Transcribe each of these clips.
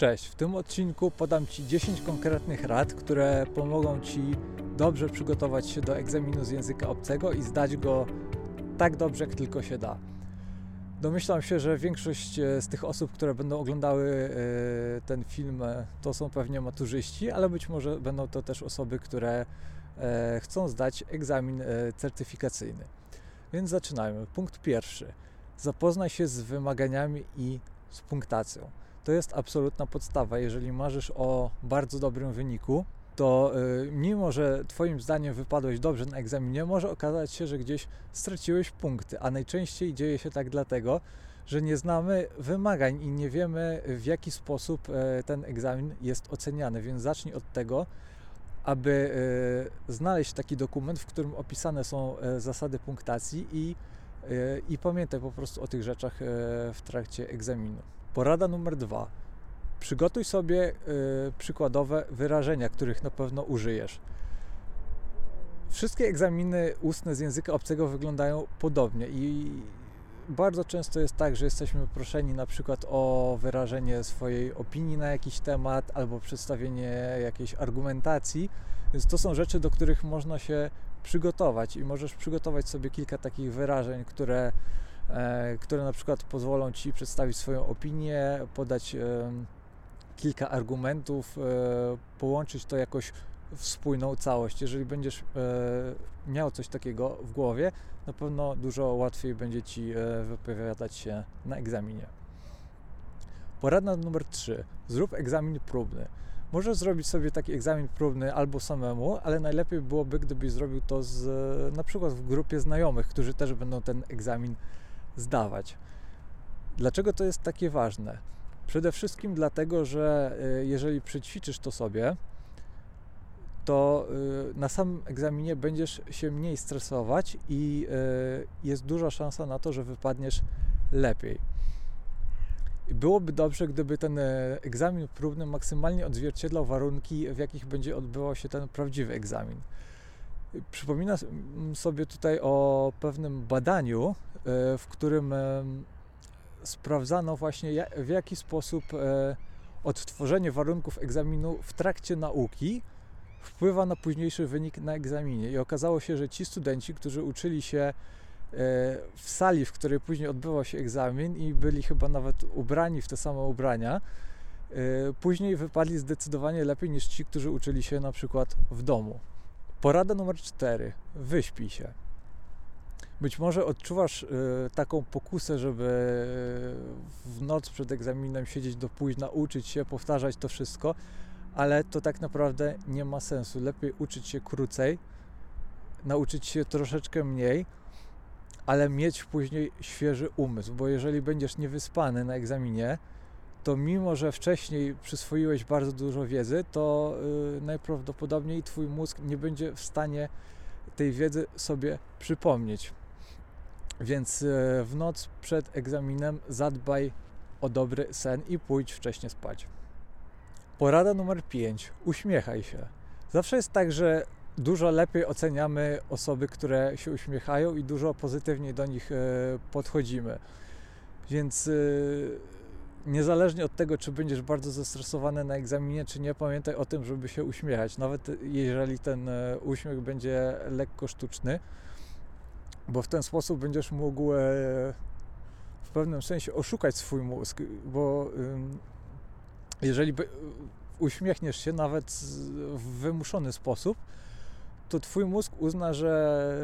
Cześć, w tym odcinku podam Ci 10 konkretnych rad, które pomogą Ci dobrze przygotować się do egzaminu z języka obcego i zdać go tak dobrze, jak tylko się da. Domyślam się, że większość e, z tych osób, które będą oglądały e, ten film, e, to są pewnie maturzyści, ale być może będą to też osoby, które chcą zdać egzamin certyfikacyjny. Więc zaczynajmy. Punkt pierwszy. Zapoznaj się z wymaganiami i z punktacją. To jest absolutna podstawa. Jeżeli marzysz o bardzo dobrym wyniku, to y, mimo, że Twoim zdaniem wypadłeś dobrze na egzaminie, może okazać się, że gdzieś straciłeś punkty, a najczęściej dzieje się tak dlatego, że nie znamy wymagań i nie wiemy, w jaki sposób e, ten egzamin jest oceniany. Więc zacznij od tego, aby e, znaleźć taki dokument, w którym opisane są e, zasady punktacji i, i pamiętaj po prostu o tych rzeczach w trakcie egzaminu. Porada numer dwa. Przygotuj sobie y, przykładowe wyrażenia, których na pewno użyjesz. Wszystkie egzaminy ustne z języka obcego wyglądają podobnie i bardzo często jest tak, że jesteśmy proszeni na przykład o wyrażenie swojej opinii na jakiś temat albo przedstawienie jakiejś argumentacji. Więc to są rzeczy, do których można się przygotować i możesz przygotować sobie kilka takich wyrażeń, które które na przykład pozwolą Ci przedstawić swoją opinię, podać kilka argumentów, e, połączyć to jakoś w spójną całość. Jeżeli będziesz e, miał coś takiego w głowie, na pewno dużo łatwiej będzie Ci wypowiadać się na egzaminie. Porada numer 3. Zrób egzamin próbny. Możesz zrobić sobie taki egzamin próbny albo samemu, ale najlepiej byłoby, gdybyś zrobił to z, na przykład w grupie znajomych, którzy też będą ten egzamin zdawać. Dlaczego to jest takie ważne? Przede wszystkim dlatego, że y, jeżeli przećwiczysz to sobie, to y, na samym egzaminie będziesz się mniej stresować i y, jest duża szansa na to, że wypadniesz lepiej. Byłoby dobrze, gdyby ten egzamin próbny maksymalnie odzwierciedlał warunki, w jakich będzie odbywał się ten prawdziwy egzamin. Przypomina sobie tutaj o pewnym badaniu, w którym e, sprawdzano właśnie w jaki sposób e, odtworzenie warunków egzaminu w trakcie nauki wpływa na późniejszy wynik na egzaminie. I okazało się, że ci studenci, którzy uczyli się w sali, w której później odbywał się egzamin i byli chyba nawet ubrani w te same ubrania, później wypadli zdecydowanie lepiej niż ci, którzy uczyli się na przykład w domu. Porada numer cztery. Wyśpij się. Być może odczuwasz y, taką pokusę, żeby w noc przed egzaminem siedzieć do późna, uczyć się, powtarzać to wszystko, ale to tak naprawdę nie ma sensu. Lepiej uczyć się krócej, nauczyć się troszeczkę mniej, ale mieć później świeży umysł, bo jeżeli będziesz niewyspany na egzaminie, to mimo, że wcześniej przyswoiłeś bardzo dużo wiedzy, to yy, najprawdopodobniej Twój mózg nie będzie w stanie tej wiedzy sobie przypomnieć. Więc yy, w noc przed egzaminem zadbaj o dobry sen i pójdź wcześniej spać. Porada numer 5. Uśmiechaj się. Zawsze jest tak, że dużo lepiej oceniamy osoby, które się uśmiechają i dużo pozytywniej do nich yy, podchodzimy. Więc yy, niezależnie od tego, czy będziesz bardzo zestresowany na egzaminie, czy nie, pamiętaj o tym, żeby się uśmiechać. Nawet jeżeli ten e, uśmiech będzie lekko sztuczny, bo w ten sposób będziesz mógł e, w pewnym sensie oszukać swój mózg, bo jeżeli uśmiechniesz się nawet w wymuszony sposób, to twój mózg uzna, że,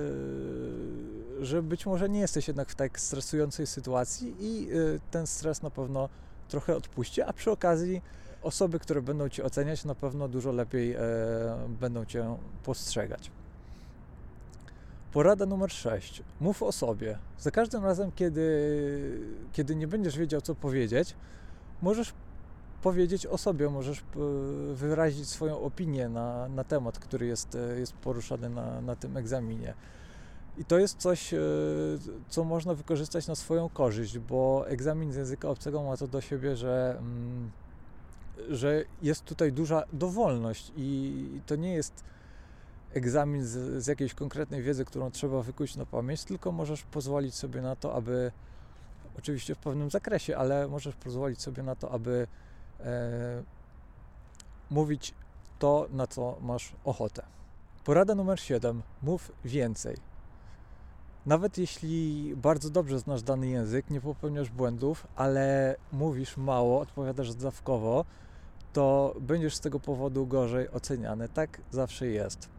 że być może nie jesteś jednak w tak stresującej sytuacji i e, ten stres na pewno trochę odpuści, a przy okazji osoby, które będą Cię oceniać, na pewno dużo lepiej e, będą Cię postrzegać. Porada numer 6. Mów o sobie. Za każdym razem, kiedy, kiedy nie będziesz wiedział, co powiedzieć, możesz powiedzieć o sobie, możesz e, wyrazić swoją opinię na, na temat, który jest, e, jest poruszany na, na tym egzaminie. I to jest coś, e, co można wykorzystać na swoją korzyść, bo egzamin z języka obcego ma to do siebie, że, mm, że jest tutaj duża dowolność i to nie jest egzamin z, z jakiejś konkretnej wiedzy, którą trzeba wykuć na pamięć, tylko możesz pozwolić sobie na to, aby oczywiście w pewnym zakresie, ale możesz pozwolić sobie na to, aby e, mówić to, na co masz ochotę. Porada numer 7. Mów więcej. Nawet jeśli bardzo dobrze znasz dany język, nie popełniasz błędów, ale mówisz mało, odpowiadasz zdawkowo, to będziesz z tego powodu gorzej oceniany. Tak zawsze jest.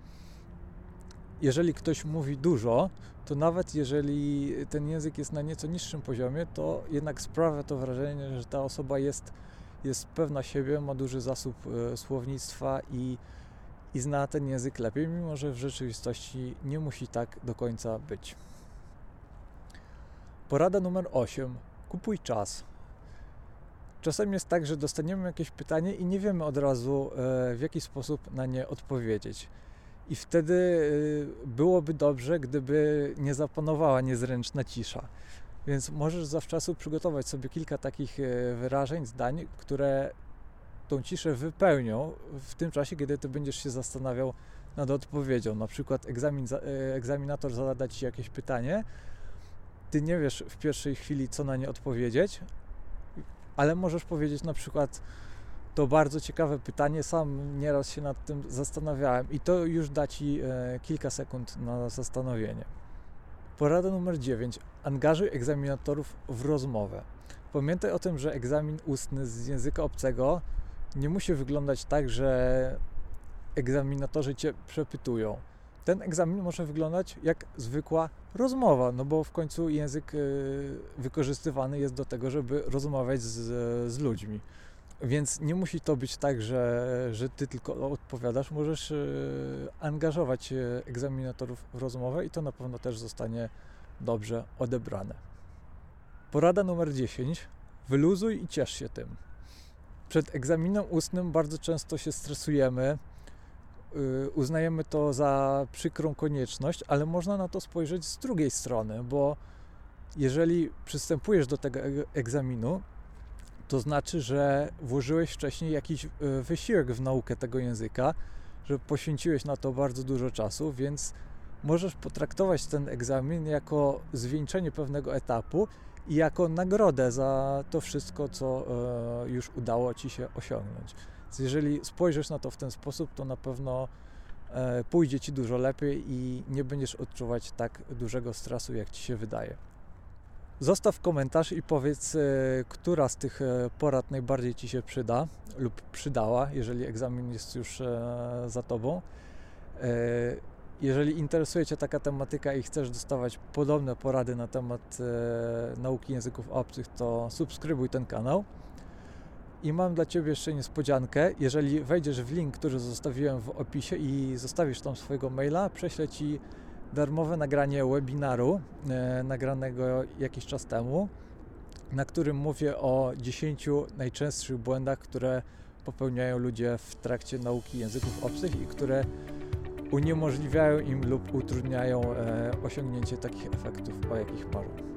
Jeżeli ktoś mówi dużo, to nawet jeżeli ten język jest na nieco niższym poziomie, to jednak sprawia to wrażenie, że ta osoba jest, jest pewna siebie, ma duży zasób e, słownictwa i, i zna ten język lepiej, mimo że w rzeczywistości nie musi tak do końca być. Porada numer 8. Kupuj czas. Czasem jest tak, że dostaniemy jakieś pytanie i nie wiemy od razu, e, w jaki sposób na nie odpowiedzieć. I wtedy e, byłoby dobrze, gdyby nie zapanowała niezręczna cisza. Więc możesz zawczasu przygotować sobie kilka takich e, wyrażeń, zdań, które tą ciszę wypełnią w tym czasie, kiedy ty będziesz się zastanawiał nad odpowiedzią. Na przykład egzamin, egzaminator zada ci jakieś pytanie, ty nie wiesz w pierwszej chwili, co na nie odpowiedzieć, ale możesz powiedzieć na przykład, to bardzo ciekawe pytanie, sam nieraz się nad tym zastanawiałem i to już da ci e, kilka sekund na zastanowienie. Porada numer 9. Angażuj egzaminatorów w rozmowę. Pamiętaj o tym, że egzamin ustny z języka obcego nie musi wyglądać tak, że egzaminatorzy cię przepytują ten egzamin może wyglądać jak zwykła rozmowa, no bo w końcu język y, wykorzystywany jest do tego, żeby rozmawiać z, z ludźmi. Więc nie musi to być tak, że, że ty tylko odpowiadasz. Możesz y, angażować y, egzaminatorów w rozmowę i to na pewno też zostanie dobrze odebrane. Porada numer 10. Wyluzuj i ciesz się tym. Przed egzaminem ustnym bardzo często się stresujemy, Y, uznajemy to za przykrą konieczność, ale można na to spojrzeć z drugiej strony, bo jeżeli przystępujesz do tego egzaminu, to znaczy, że włożyłeś wcześniej jakiś y, wysiłek w naukę tego języka, że poświęciłeś na to bardzo dużo czasu, więc możesz potraktować ten egzamin jako zwieńczenie pewnego etapu i jako nagrodę za to wszystko, co y, już udało ci się osiągnąć. Więc jeżeli spojrzysz na to w ten sposób, to na pewno e, pójdzie ci dużo lepiej i nie będziesz odczuwać tak dużego stresu, jak ci się wydaje. Zostaw komentarz i powiedz, e, która z tych e, porad najbardziej ci się przyda lub przydała, jeżeli egzamin jest już za tobą. Jeżeli interesuje Cię taka tematyka i chcesz dostawać podobne porady na temat nauki języków obcych, to subskrybuj ten kanał. I mam dla Ciebie jeszcze niespodziankę. Jeżeli wejdziesz w link, który zostawiłem w opisie i zostawisz tam swojego maila, prześlę Ci darmowe nagranie webinaru e, nagranego jakiś czas temu, na którym mówię o 10 najczęstszych błędach, które popełniają ludzie w trakcie nauki języków obcych i które uniemożliwiają im lub utrudniają e, osiągnięcie takich efektów, o jakich marzą.